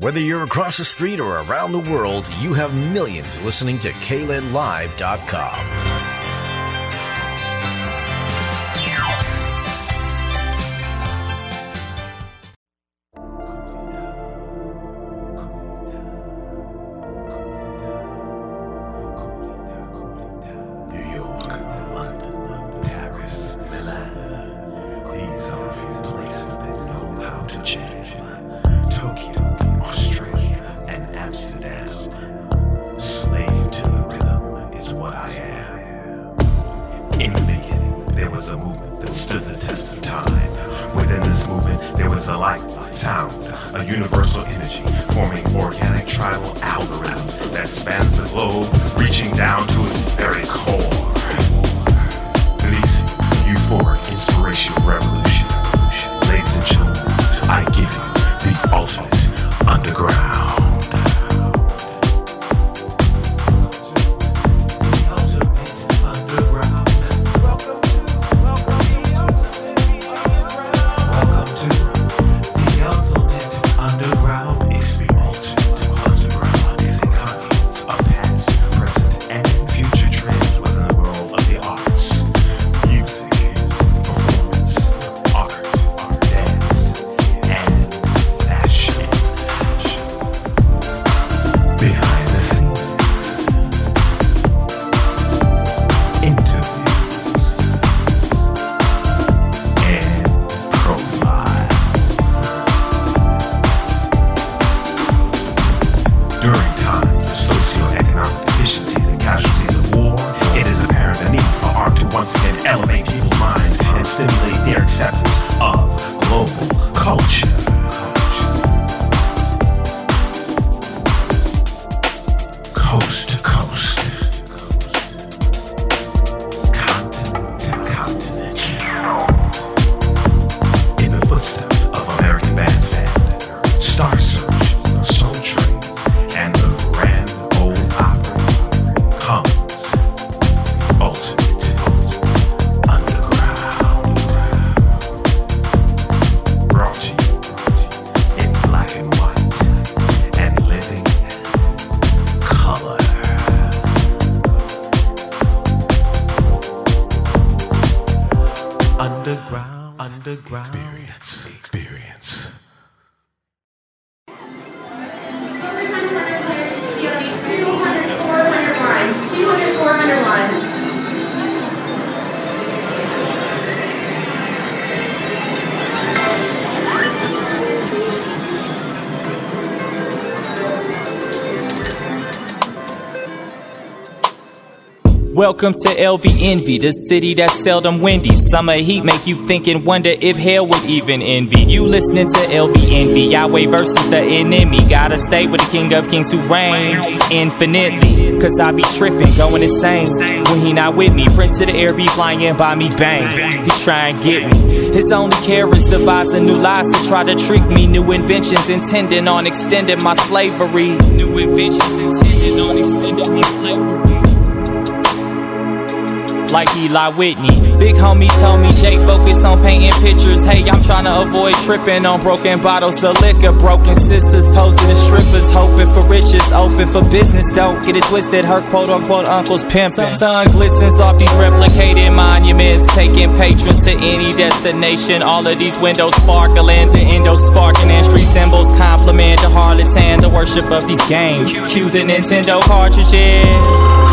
Whether you're across the street or around the world, you have millions listening to KLNLive.com. simply their acceptance. Welcome to LV Envy, the city that's seldom windy. Summer heat make you think and wonder if hell would even envy. You listening to LV Envy, Yahweh versus the enemy. Gotta stay with the King of Kings who reigns infinitely. Cause I be tripping, going insane when he not with me. Prince of the air be flying by me, bang. He try and get me. His only care is devising new lies to try to trick me. New inventions intending on extending my slavery. New inventions intending on extending my slavery like Eli Whitney. Big homie told me, Jake, focus on painting pictures. Hey, I'm trying to avoid tripping on broken bottles of liquor. Broken sisters posing as strippers, hoping for riches, open for business. Don't get it twisted, her quote unquote uncle's pimping. Sun glistens off these replicated monuments, taking patrons to any destination. All of these windows sparkling, the endo sparking, and street symbols compliment the harlots and the worship of these games. Cue the Nintendo cartridges.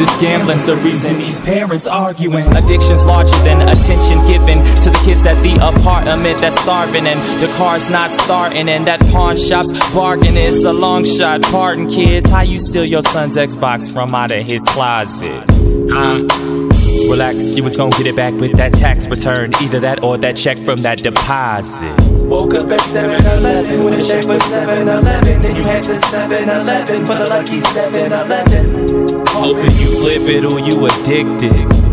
This gambling's the reason these parents arguing. Addiction's larger than attention given to the kids at the apartment that's starving, and the car's not starting, and that pawn shop's bargain is a long shot. Pardon, kids, how you steal your son's Xbox from out of his closet? Huh? Relax, you was gonna get it back with that tax return. Either that or that check from that deposit. Woke up at 7 Eleven when the check was 7 Eleven. Then you head to 7 Eleven for the lucky 7 Eleven. Hoping you flip it or you addicted.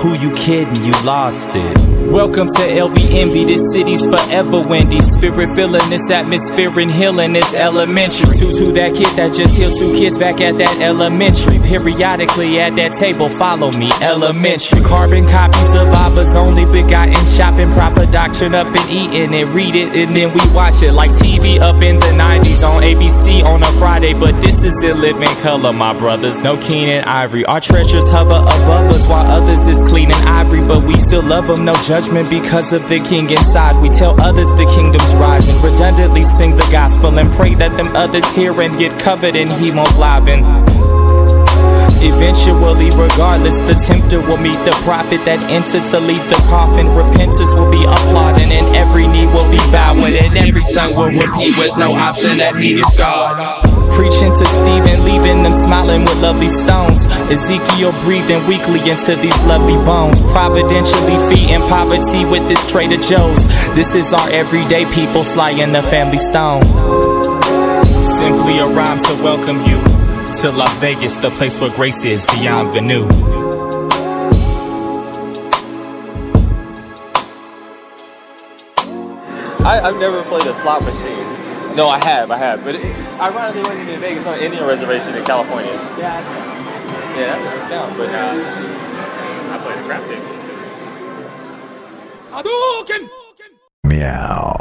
Who you kidding? You lost it. Welcome to LV Envy. This city's forever windy. Spirit filling this atmosphere and healing this elementary. To to that kid that just healed two kids back at that elementary. Periodically at that table, follow me. Elementary. Carbon copy survivors only begotten. Shopping proper doctrine up and eating it. Read it and then we watch it like TV up in the 90s on ABC on a Friday. But this is in living color, my brothers. No Keenen Ivory. Our treasures hover above us while others is clean and ivory. But we still love them. No judgment because of the king inside. We tell others the kingdom's rising. Redundantly sing the gospel and pray that them others hear and get covered in hemoglobin. Eventually, regardless, the tempter will meet the prophet that entered to leave the coffin. Repentance will be applauding, and every knee will be bowing, and every tongue will repeat with no option that he is God. Preaching to Stephen, leaving them smiling with lovely stones. Ezekiel breathing weakly into these lovely bones. Providentially feeding poverty with this Trader Joe's. This is our everyday people slaying the family stone. Simply a rhyme to welcome you to Las Vegas, the place where grace is beyond the new. I, I've never played a slot machine. No, I have, I have. But it, ironically, went to Vegas on an Indian reservation in California. Yeah, yeah, that's down. But uh, I played a crap table. Meow.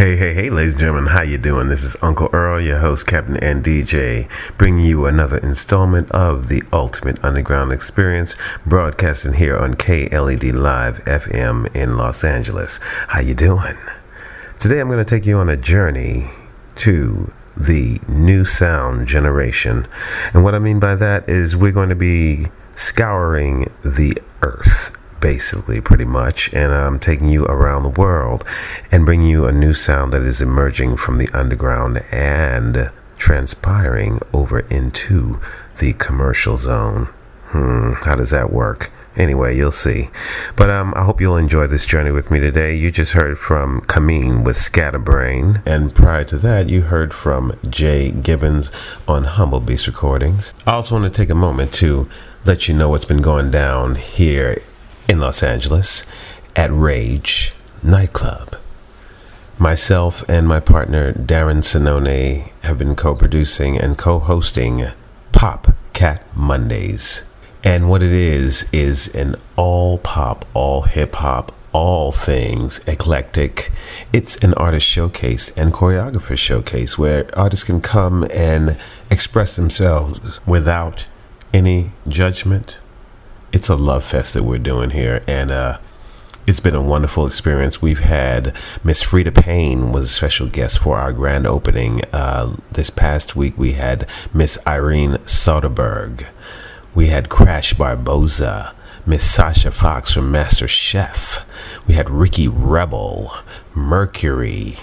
Hey, hey, hey, ladies and gentlemen, how you doing? This is Uncle Earl, your host, Captain and DJ, bringing you another installment of the Ultimate Underground Experience, broadcasting here on KLED Live FM in Los Angeles. How you doing? Today I'm going to take you on a journey to the new sound generation. And what I mean by that is we're going to be scouring the earth basically, pretty much, and I'm taking you around the world and bringing you a new sound that is emerging from the underground and transpiring over into the commercial zone. Hmm, how does that work? Anyway, you'll see. But um, I hope you'll enjoy this journey with me today. You just heard from Cameen with Scatterbrain, and prior to that, you heard from JGivens on Humble Beast Recordings. I also want to take a moment to let you know what's been going down here in Los Angeles at Rage Nightclub. Myself and my partner Darren Sinone have been co producing and co hosting Pop Cat Mondays. And what it is, is an all pop, all hip hop, all things eclectic. It's an artist showcase and choreographer showcase where artists can come and express themselves without any judgment. It's a love fest that we're doing here, and uh, it's been a wonderful experience. We've had Miss Freda Payne was a special guest for our grand opening. Uh, this past week, we had Miss Irene Soderberg. We had Crash Barboza, Miss Sasha Fox from Master Chef. We had Ricky Rebel, Mercury,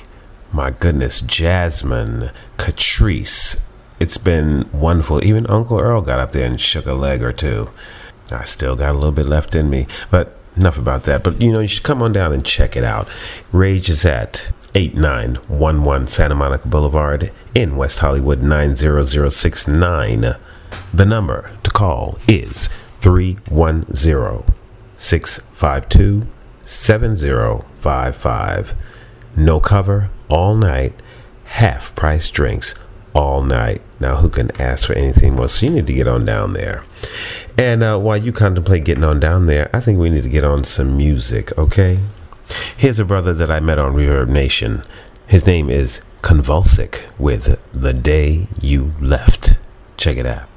my goodness, Jasmine, Catrice. It's been wonderful. Even Uncle Earl got up there and shook a leg or two. I still got a little bit left in me, but enough about that. But you know, you should come on down and check it out. Rage is at 8911 Santa Monica Boulevard in West Hollywood 90069. The number to call is 310 652 7055. No cover all night, half price drinks all night. Now, who can ask for anything more? So, you need to get on down there. And uh, while you contemplate getting on down there, I think we need to get on some music, okay? Here's a brother that I met on ReverbNation. His name is Convulsic with The Day You Left. Check it out.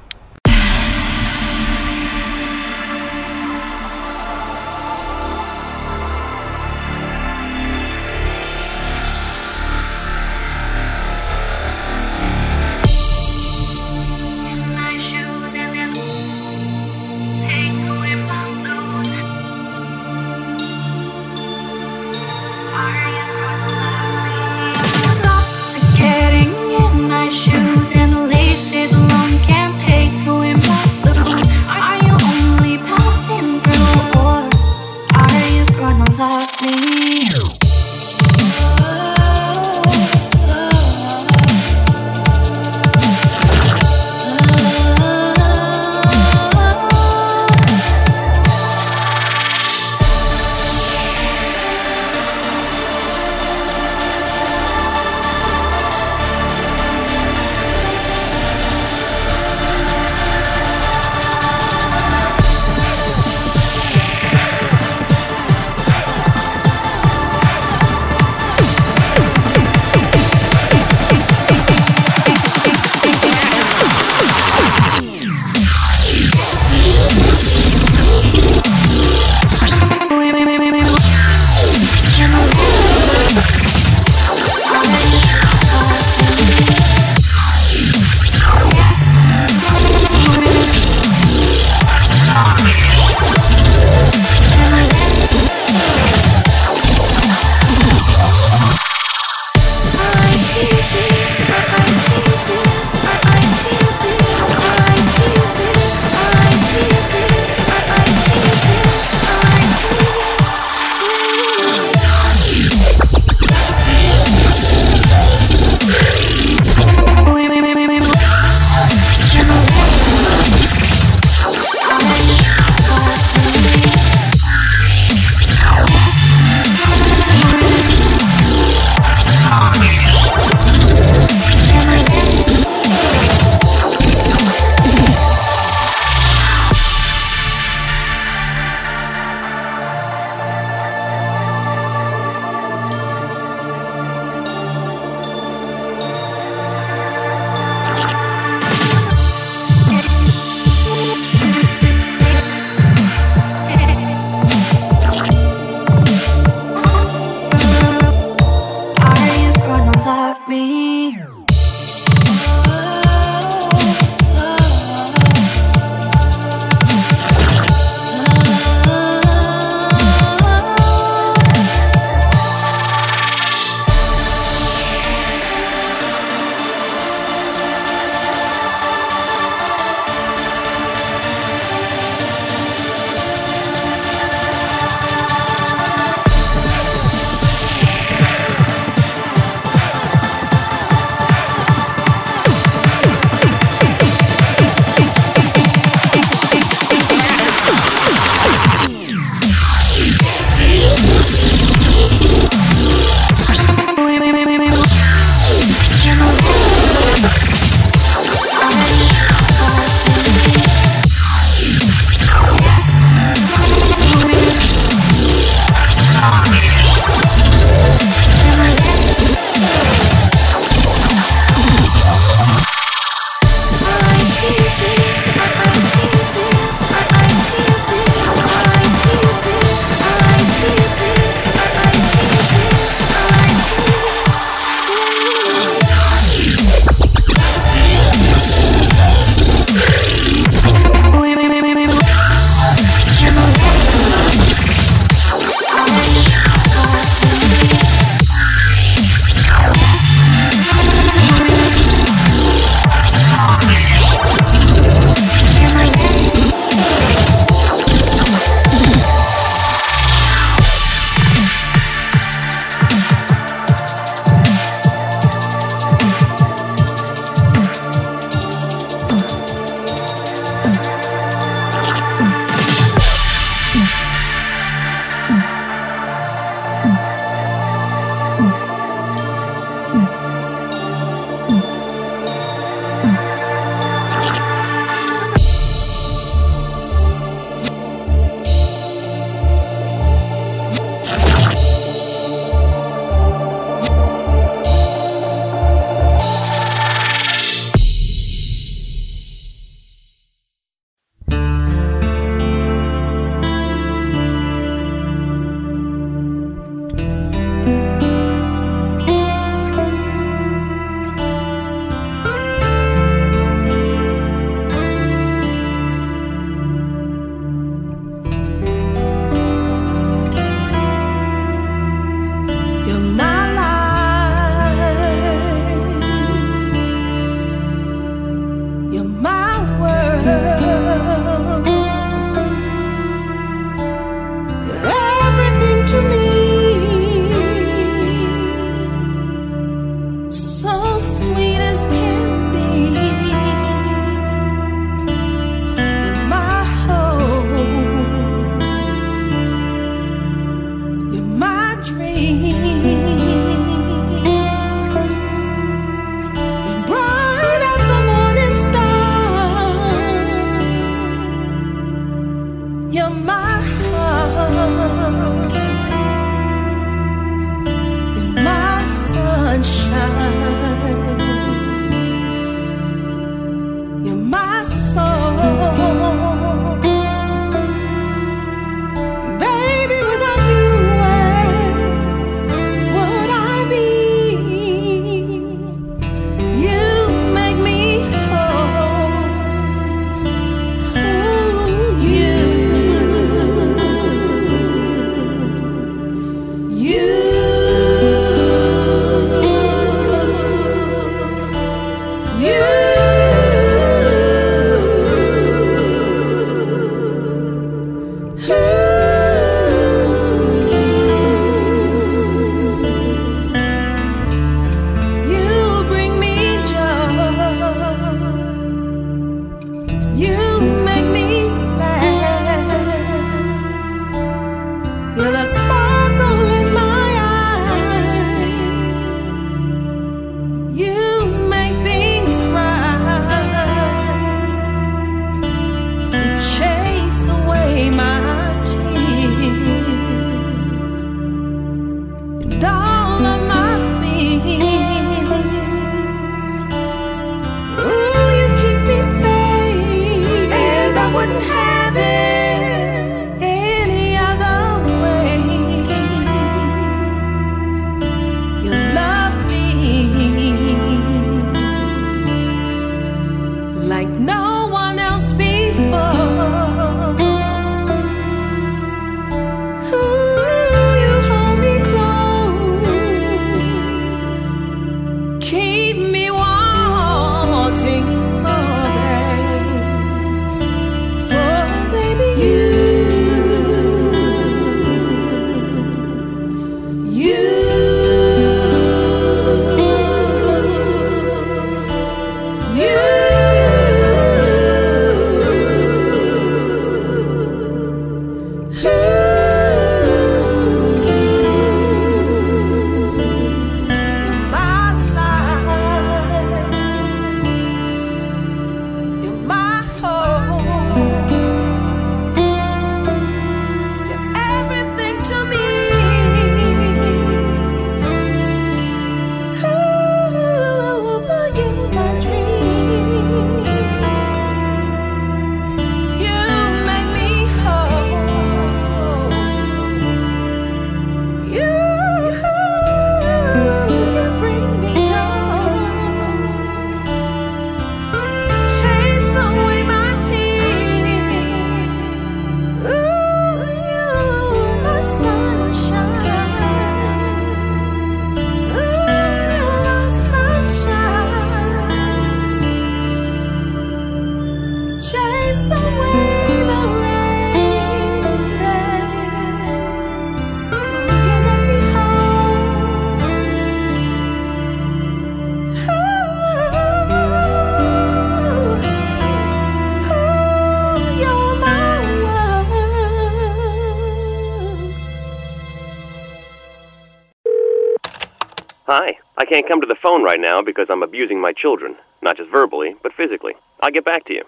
Can't come to the phone right now because I'm abusing my children. Not just verbally, but physically. I'll get back to you.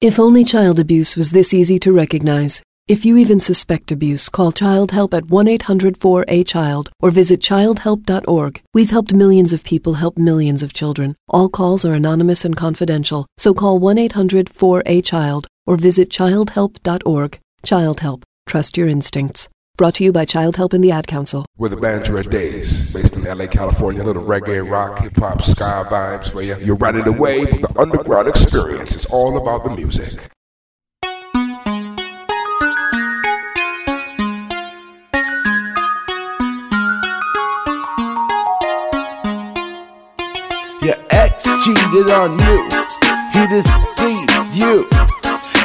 If only child abuse was this easy to recognize. If you even suspect abuse, call Childhelp at 1 800 4A Child or visit childhelp.org. We've helped millions of people help millions of children. All calls are anonymous and confidential, so call 1 800 4A Child or visit childhelp.org. Childhelp. Trust your instincts. Brought to you by Childhelp and the Ad Council. We're the Bandura Days, based in LA, California. A little reggae, rock, hip hop, ska vibes for you. You're riding the wave of the underground experience. It's all about the music. Your ex cheated on you. He deceived you.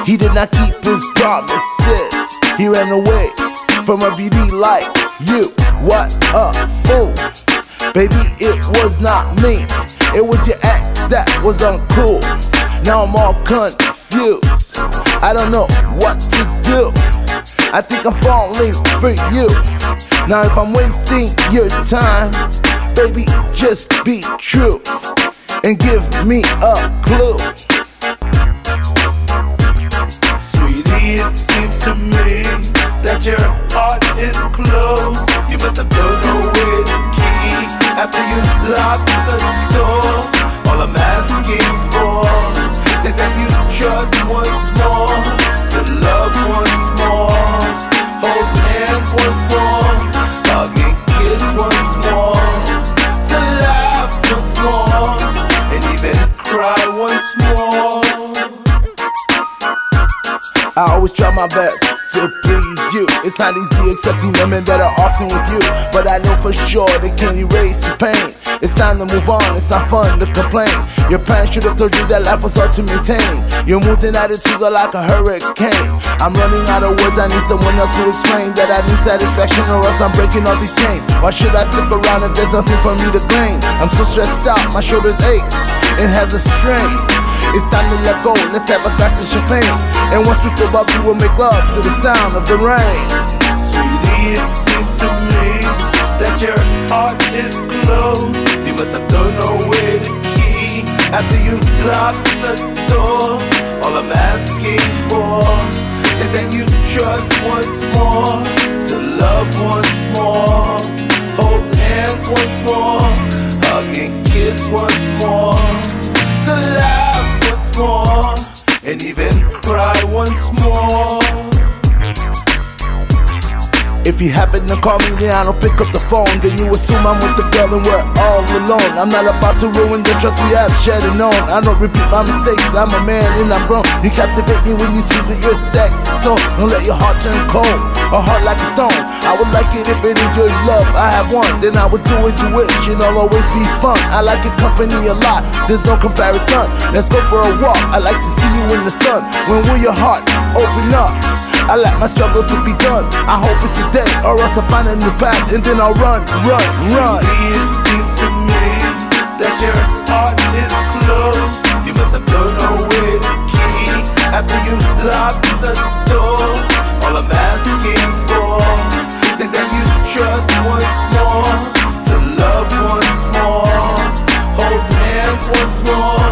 He did not keep his promises. He ran away from a beauty like you. What a fool. Baby, it was not me. It was your ex that was uncool. Now I'm all confused. I don't know what to do. I think I'm falling for you. Now, if I'm wasting your time, baby, just be true and give me a clue. Sweetie, it seems to me that your heart is closed. You must have away the key after you locked the door. All I'm asking for is that you trust once more, to love once more, hold hands once more, hug and kiss once more, to laugh once more, and even cry once more. I always try my best to please you. It's not easy accepting women that are often with you, but I know for sure they can't erase your pain. It's time to move on, it's not fun to complain. Your parents should have told you that life was hard to maintain. Your moods and attitudes are like a hurricane. I'm running out of words, I need someone else to explain that I need satisfaction or else I'm breaking all these chains. Why should I stick around if there's nothing for me to gain? I'm so stressed out, my shoulders aches. It has a strain. It's time to let go, let's have a glass of champagne. And once we feel bubbly, we'll make love to the sound of the rain. Sweet it seems to me that your heart is closed. You must have thrown away the key after you locked the door. All I'm asking for is that you trust once more, to love once more, hold hands once more, hug and kiss once more, to once and even cry once more. If you happen to call me, then I don't pick up the phone. Then you assume I'm with the girl and we're all alone. I'm not about to ruin the trust we have shared and known. I don't repeat my mistakes. I'm a man and I'm grown. You captivate me when you speak with your sex. So don't let your heart turn cold. A heart like a stone. I would like it if it is your love. I have one, then I would do as you wish. And I'll always be fun. I like your company a lot. There's no comparison. Let's go for a walk. I like to see you in the sun. When will your heart open up? I like my struggle to be done. I hope it's a day, or else I'll find a new path, and then I'll run, run, run. It seems to me that your heart is closed. You must have thrown away the key after you locked the door. All I'm asking for is that you trust once more, to love once more, hold hands once more,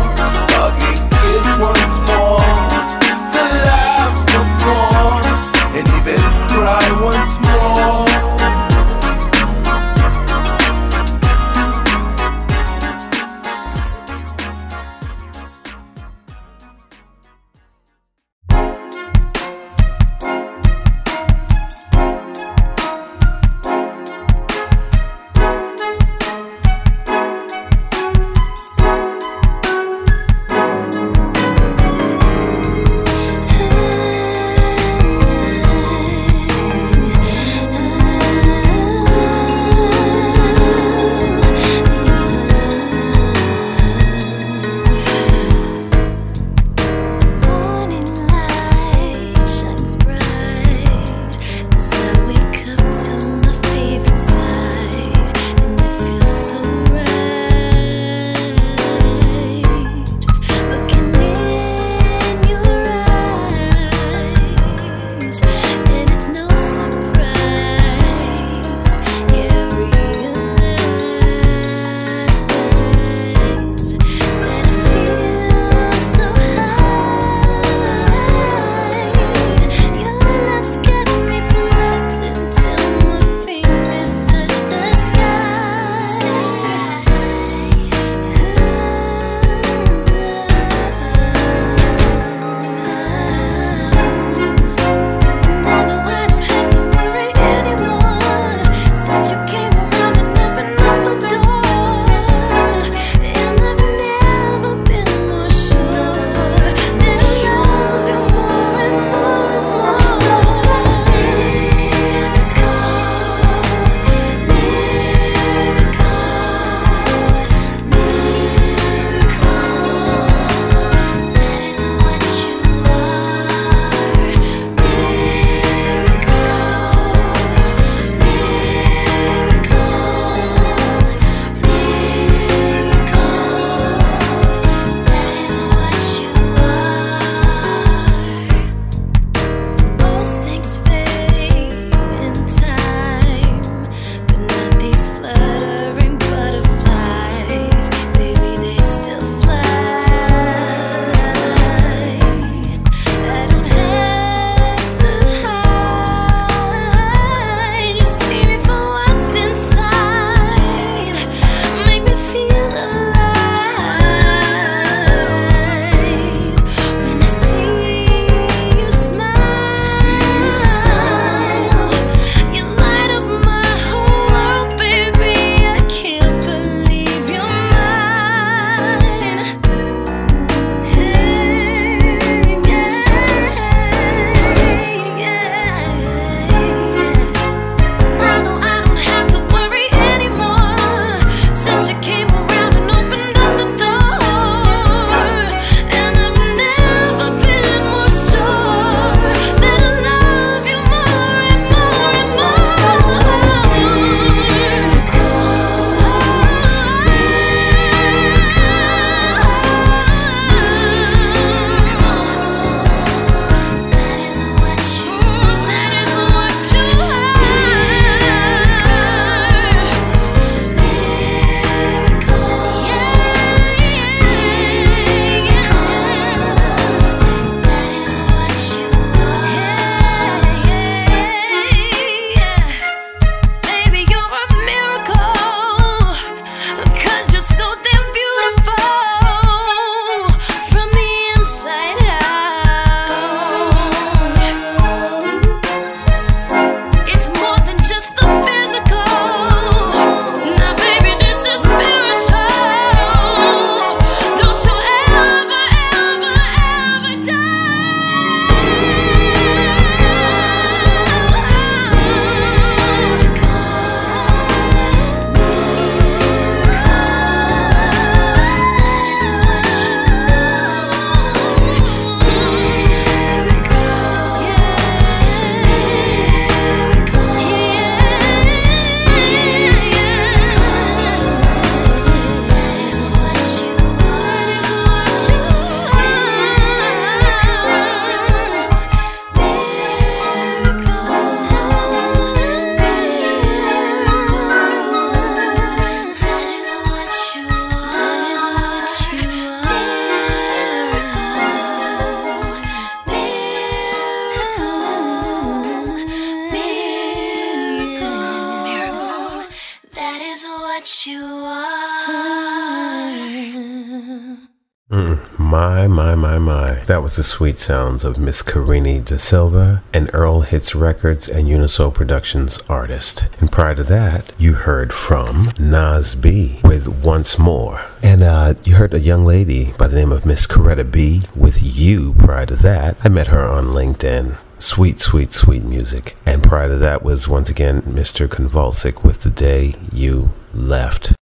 the sweet sounds of Miss Carini Da Silva, an Earl Hits Records and Unisoul Productions artist. And prior to that, you heard from Naz B with Once More. And uh, you heard a young lady by the name of Miss Coretta B with You prior to that. I met her on LinkedIn. Sweet, sweet, sweet music. And prior to that was once again Mr. Convulsic with The Day You Left.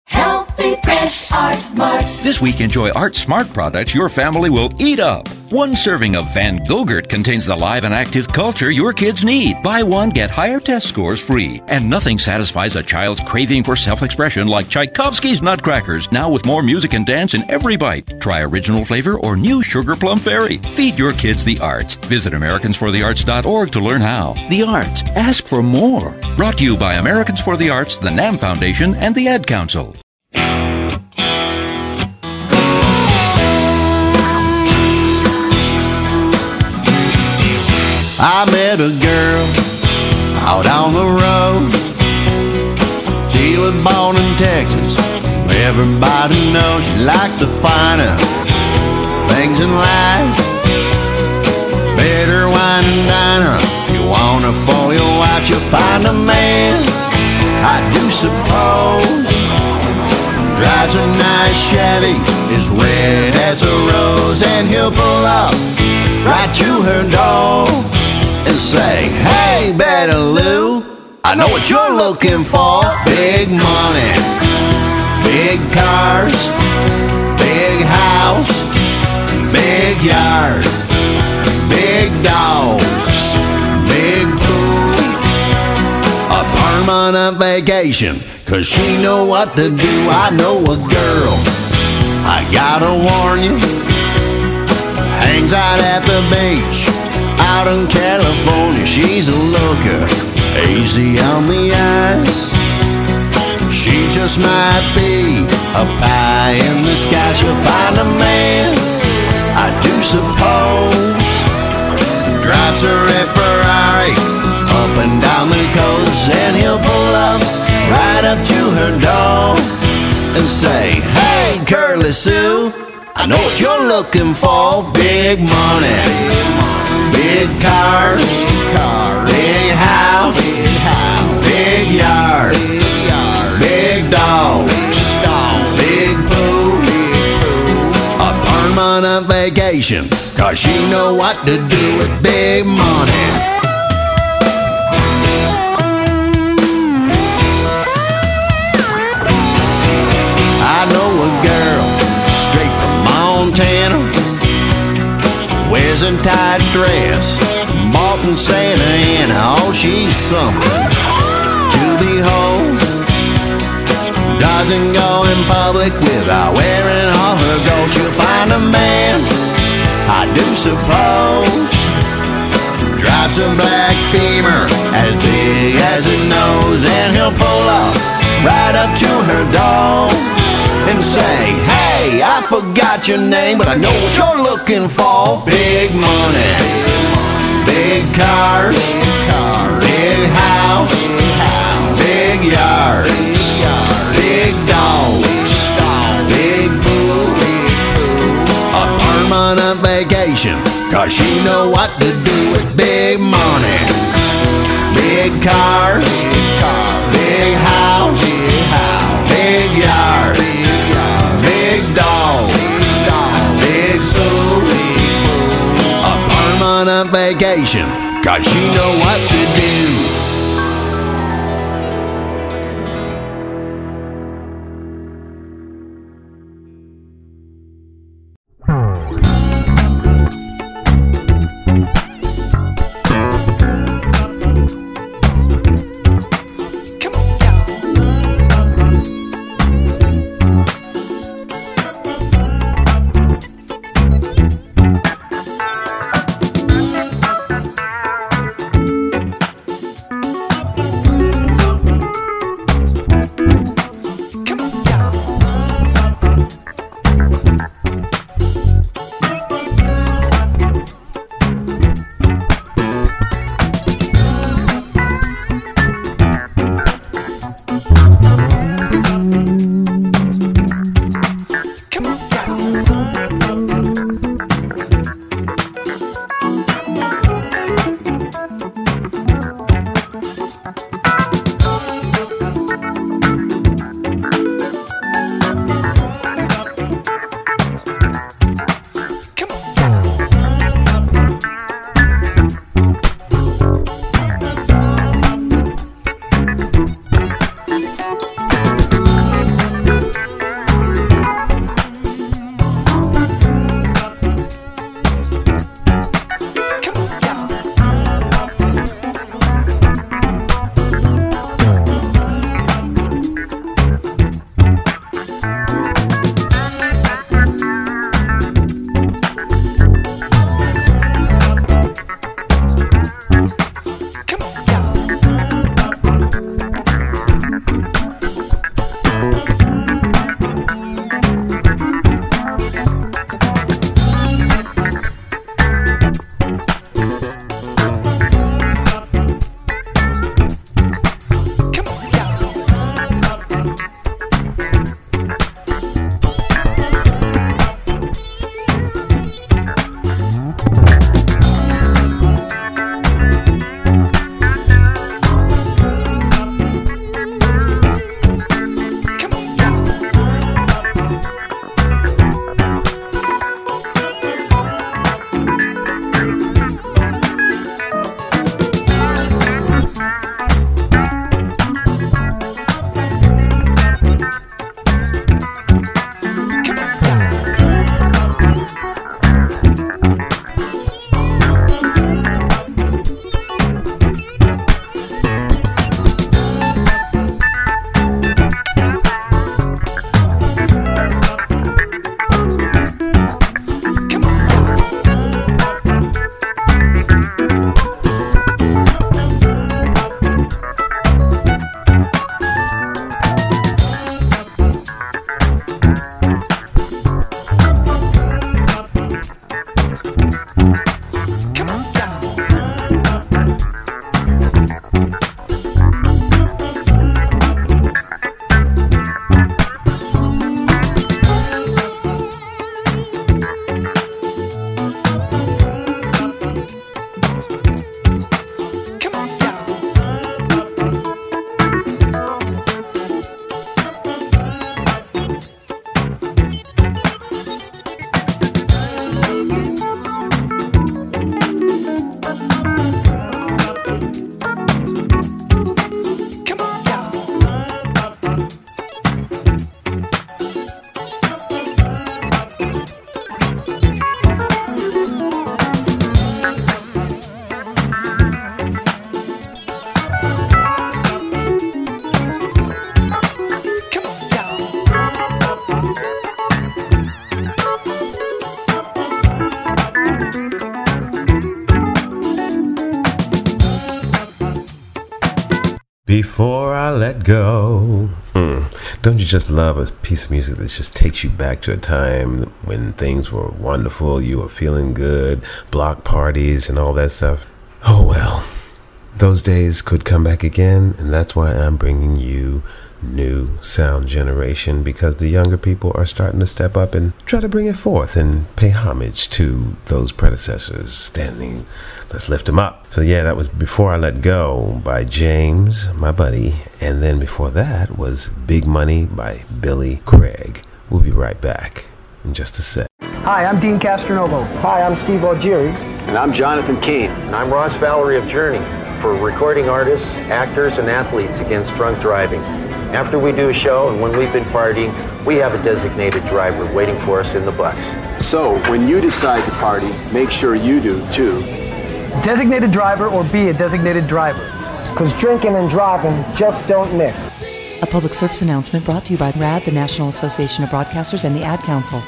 Fresh Art Mart. This week, enjoy Art Smart products your family will eat up. One serving of Van Gogurt contains the live and active culture your kids need. Buy one, get higher test scores free. And nothing satisfies a child's craving for self expression like Tchaikovsky's Nutcrackers, now with more music and dance in every bite. Try original flavor or new Sugar Plum Fairy. Feed your kids the arts. Visit AmericansForTheArts.org to learn how. The arts. Ask for more. Brought to you by Americans for the Arts, the NAMM Foundation, and the Ad Council. I met a girl out on the road. She was born in Texas. Everybody knows she likes the finer things in life. Better wine and diner. If you want her for your wife, you'll find a man. I do suppose. Drives a nice Chevy, is red as a rose, and he'll pull up right to her door say, Hey, Betty Lou, I know what you're looking for. Big money, big cars, big house, big yard, big dogs, big pool, a permanent vacation. Cause she know what to do. I know a girl, I gotta warn you, hangs out at the beach out in California. She's a looker, easy on the eyes. She just might be a pie in the sky. She'll find a man, I do suppose. Drives a red Ferrari up and down the coast, and he'll pull up right up to her door and say, Hey, Curly Sue, I know what you're looking for. Big money, big cars, big house, big house, big yard, big yard, big dogs, big dog, big pool, a permanent vacation. Cause she know what to do with big money. I know a girl straight from Montana a tight dress bought Santa Ana. Oh, she's something to behold. Doesn't go in public without wearing all her gold. She'll find a man, I do suppose. Drives a black beamer as big as a nose, and he'll pull up right up to her door and say, Hey, I forgot your name, but I know what you're looking for. Big money, big cars, big house, big yard, big dogs, big pool, a permanent vacation. Cause she know what to do with big money, big cars, big house, big yard, dog, big pool, a permanent vacation. Cause she know what to do. Before I let go. Hmm. Don't you just love a piece of music that just takes you back to a time when things were wonderful, you were feeling good, block parties and all that stuff? Oh well. Those days could come back again, and that's why I'm bringing you new sound generation because the younger people are starting to step up and try to bring it forth and pay homage to those predecessors standing. Let's lift them up. So, yeah, that was Before I Let Go by Jamez, my buddy. And then before that was Big Money by Billy Craig. We'll be right back in just a sec. Hi, I'm Deen Castronovo. Hi, I'm Steve Augeri. And I'm Jonathan Cain. And I'm Ross Valory of Journey for recording artists, actors, and athletes against drunk driving. After we do a show and when we've been partying, we have a designated driver waiting for us in the bus. So when you decide to party, make sure you do too. Designated driver or be a designated driver. Because drinking and driving just don't mix. A public service announcement brought to you by RADD, the National Association of Broadcasters, and the Ad Council.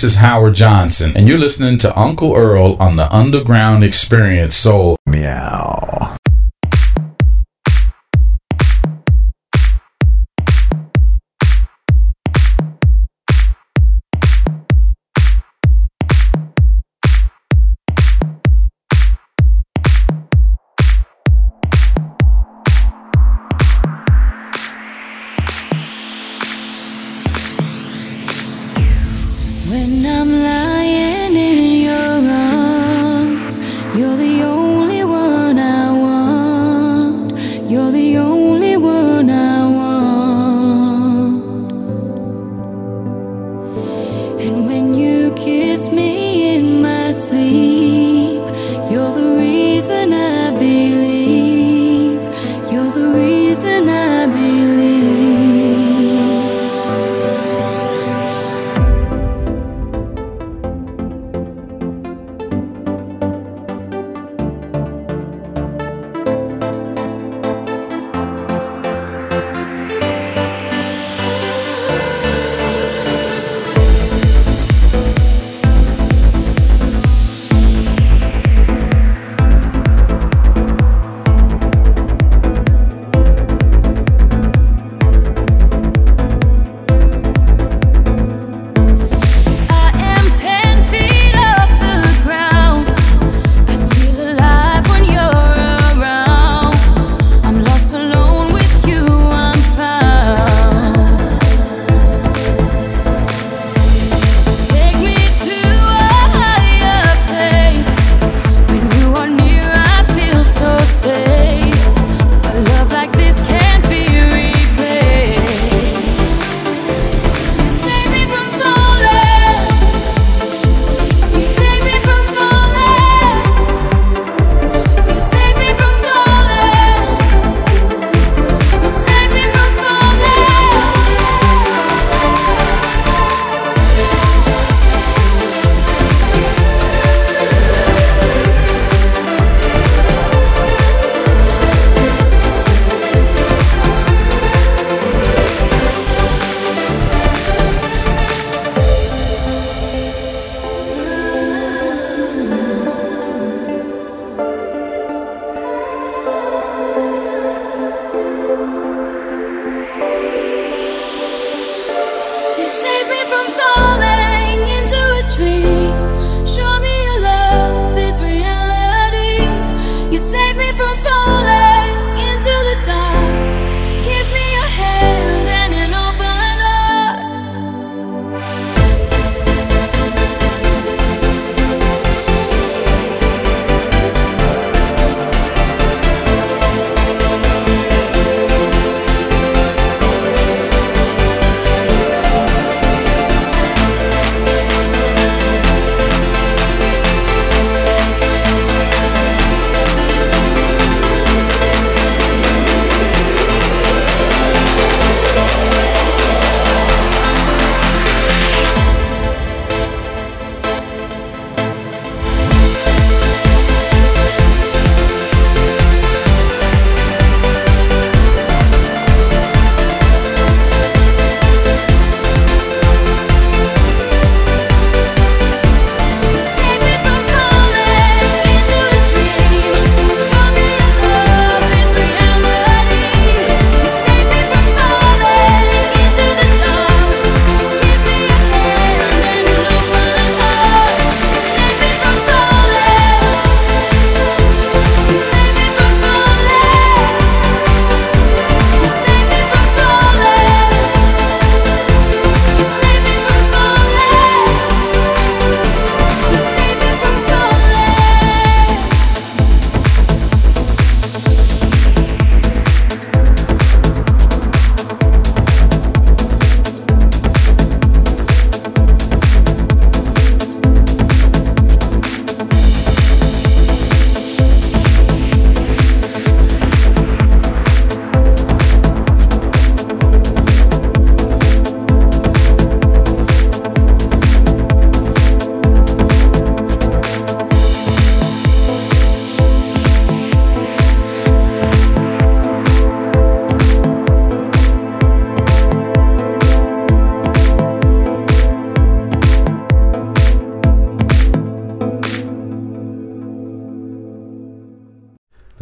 This is Howard Johnson, and you're listening to Uncle Earl on the Underground Experience. So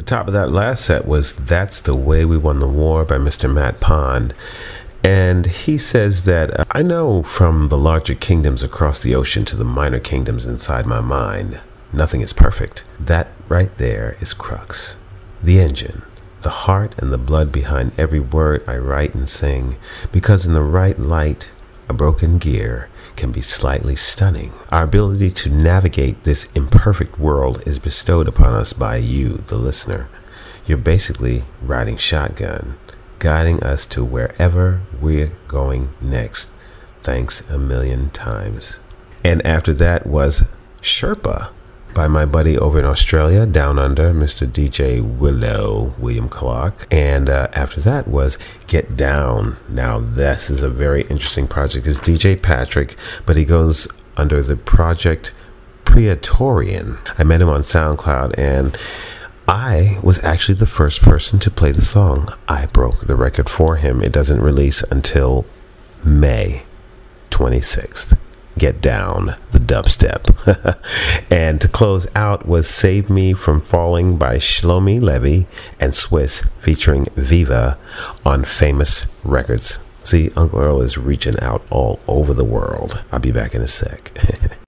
top of that last set was That's the Way We Won the War by Mr. Matt Pond. And he says that uh, I know from the larger kingdoms across the ocean to the minor kingdoms inside my mind, nothing is perfect. That right there is crux. The engine, the heart and the blood behind every word I write and sing, because in the right light, a broken gear can be slightly stunning. Our ability to navigate this imperfect world is bestowed upon us by you, the listener. You're basically riding shotgun, guiding us to wherever we're going next. Thanks a million times. And after that was Sherpa by my buddy over in Australia, down under, Mr. DJ Willow William Clark. And uh, after that was Get Down. Now, this is a very interesting project. It's DJ Patrick, but he goes under the project Praetorian. I met him on SoundCloud and I was actually the first person to play the song. I broke the record for him. It doesn't release until May 26th. Get Down, the dubstep. and to close out was Save Me From Falling by Shlomi Levi and Suiss featuring Viva on Famous Records. See, Uncle Earl is reaching out all over the world. I'll be back in a sec.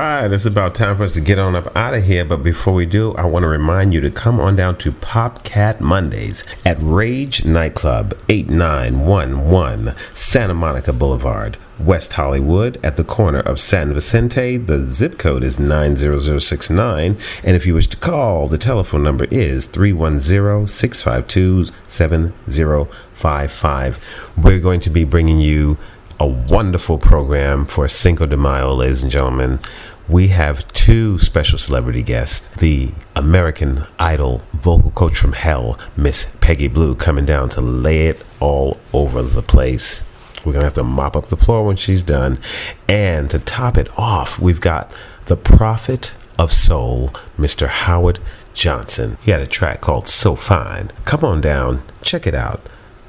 Alright, it's about time for us to get on up out of here. But before we do, I want to remind you to come on down to Popcat Mondays at Rage Nightclub, 8911 Santa Monica Boulevard, West Hollywood, at the corner of San Vicente. The zip code is 90069. And if you wish to call, the telephone number is 310 652 7055. We're going to be bringing you a wonderful program for Cinco de Mayo, ladies and gentlemen. We have two special celebrity guests the American Idol vocal coach from hell, Miss Peggy Blue, coming down to lay it all over the place. We're going to have to mop up the floor when she's done. And to top it off, we've got the prophet of soul, Mr. Howard Johnson. He had a track called So Fine. Come on down, check it out.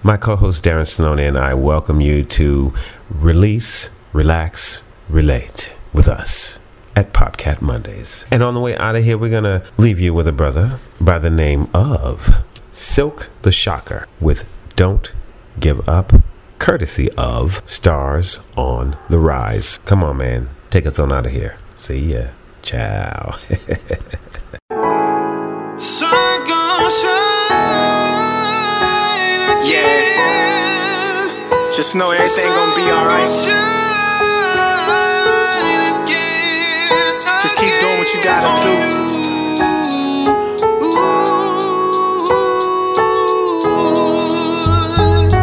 My co host Darren Stallone and I welcome you to release, relax, relate with us at Popcat Mondays. And on the way out of here, we're going to leave you with a brother by the name of Silkk the Shocker with Don't Give Up, courtesy of Stars on the Rise. Come on, man. Take us on out of here. See ya. Ciao. Just know everything gonna be alright. Just keep doing what you gotta do.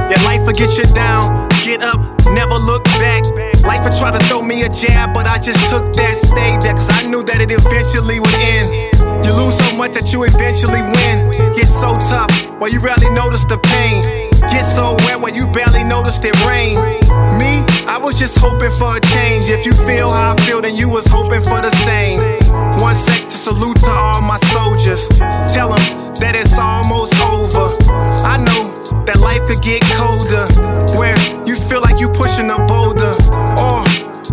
Yeah, life will get you down. Get up, never look back. Life will try to throw me a jab, but I just took that, stayed there, cause I knew that it eventually would end. You lose so much that you eventually win. Get so tough, while you rarely notice the pain. Get so wet where you barely noticed it rain. Me, I was just hoping for a change. If you feel how I feel, then you was hoping for the same. One sec to salute to all my soldiers. Tell them that it's almost over. I know that life could get colder. Where you feel like you pushing a boulder. Or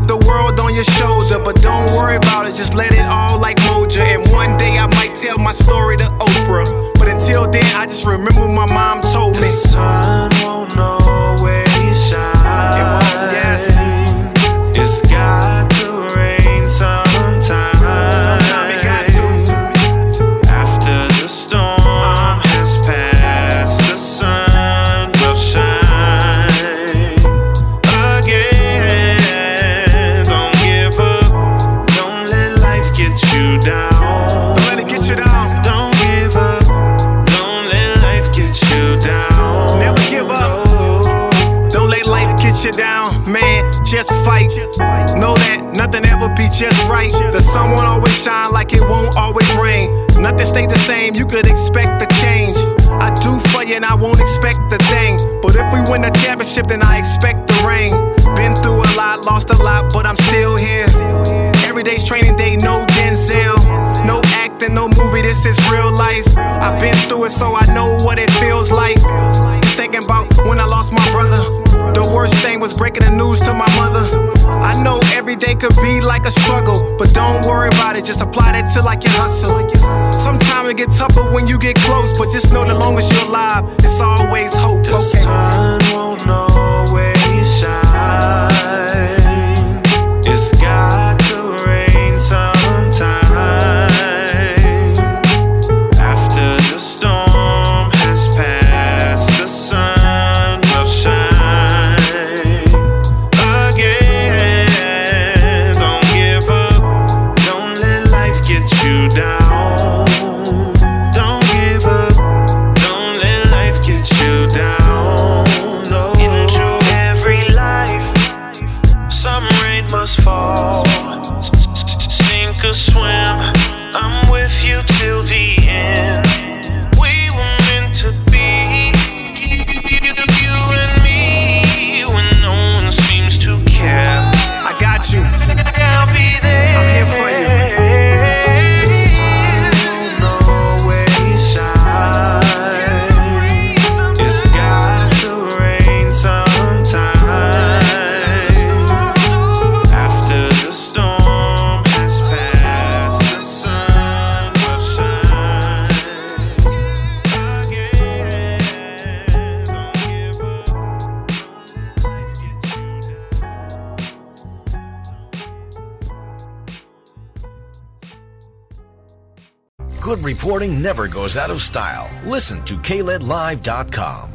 the world on your shoulder. But don't worry about it, just let it all like Moja. And one day I might tell my story to Oprah. But until then, I just remember my mom told me. The sun won't always be just right. The sun won't always shine like it won't always rain. Nothing stays the same, you could expect the change. I do for you and I won't expect the thing. But if we win the championship, then I expect the ring. Been through a lot, lost a lot, but I'm still here. Every day's training day, no Denzel. No acting, no movie, this is real life. I've been through it, so I know what it feels like. Thinking about when I lost my brother. The worst thing was breaking the news to my mother. I know every day could be like a struggle, but don't worry about it, just apply that to like your hustle. Sometimes it gets tougher when you get close, but just know the longest you're alive, it's always hope. The Okay. sun won't always never goes out of style. Listen to KLEDlive.com.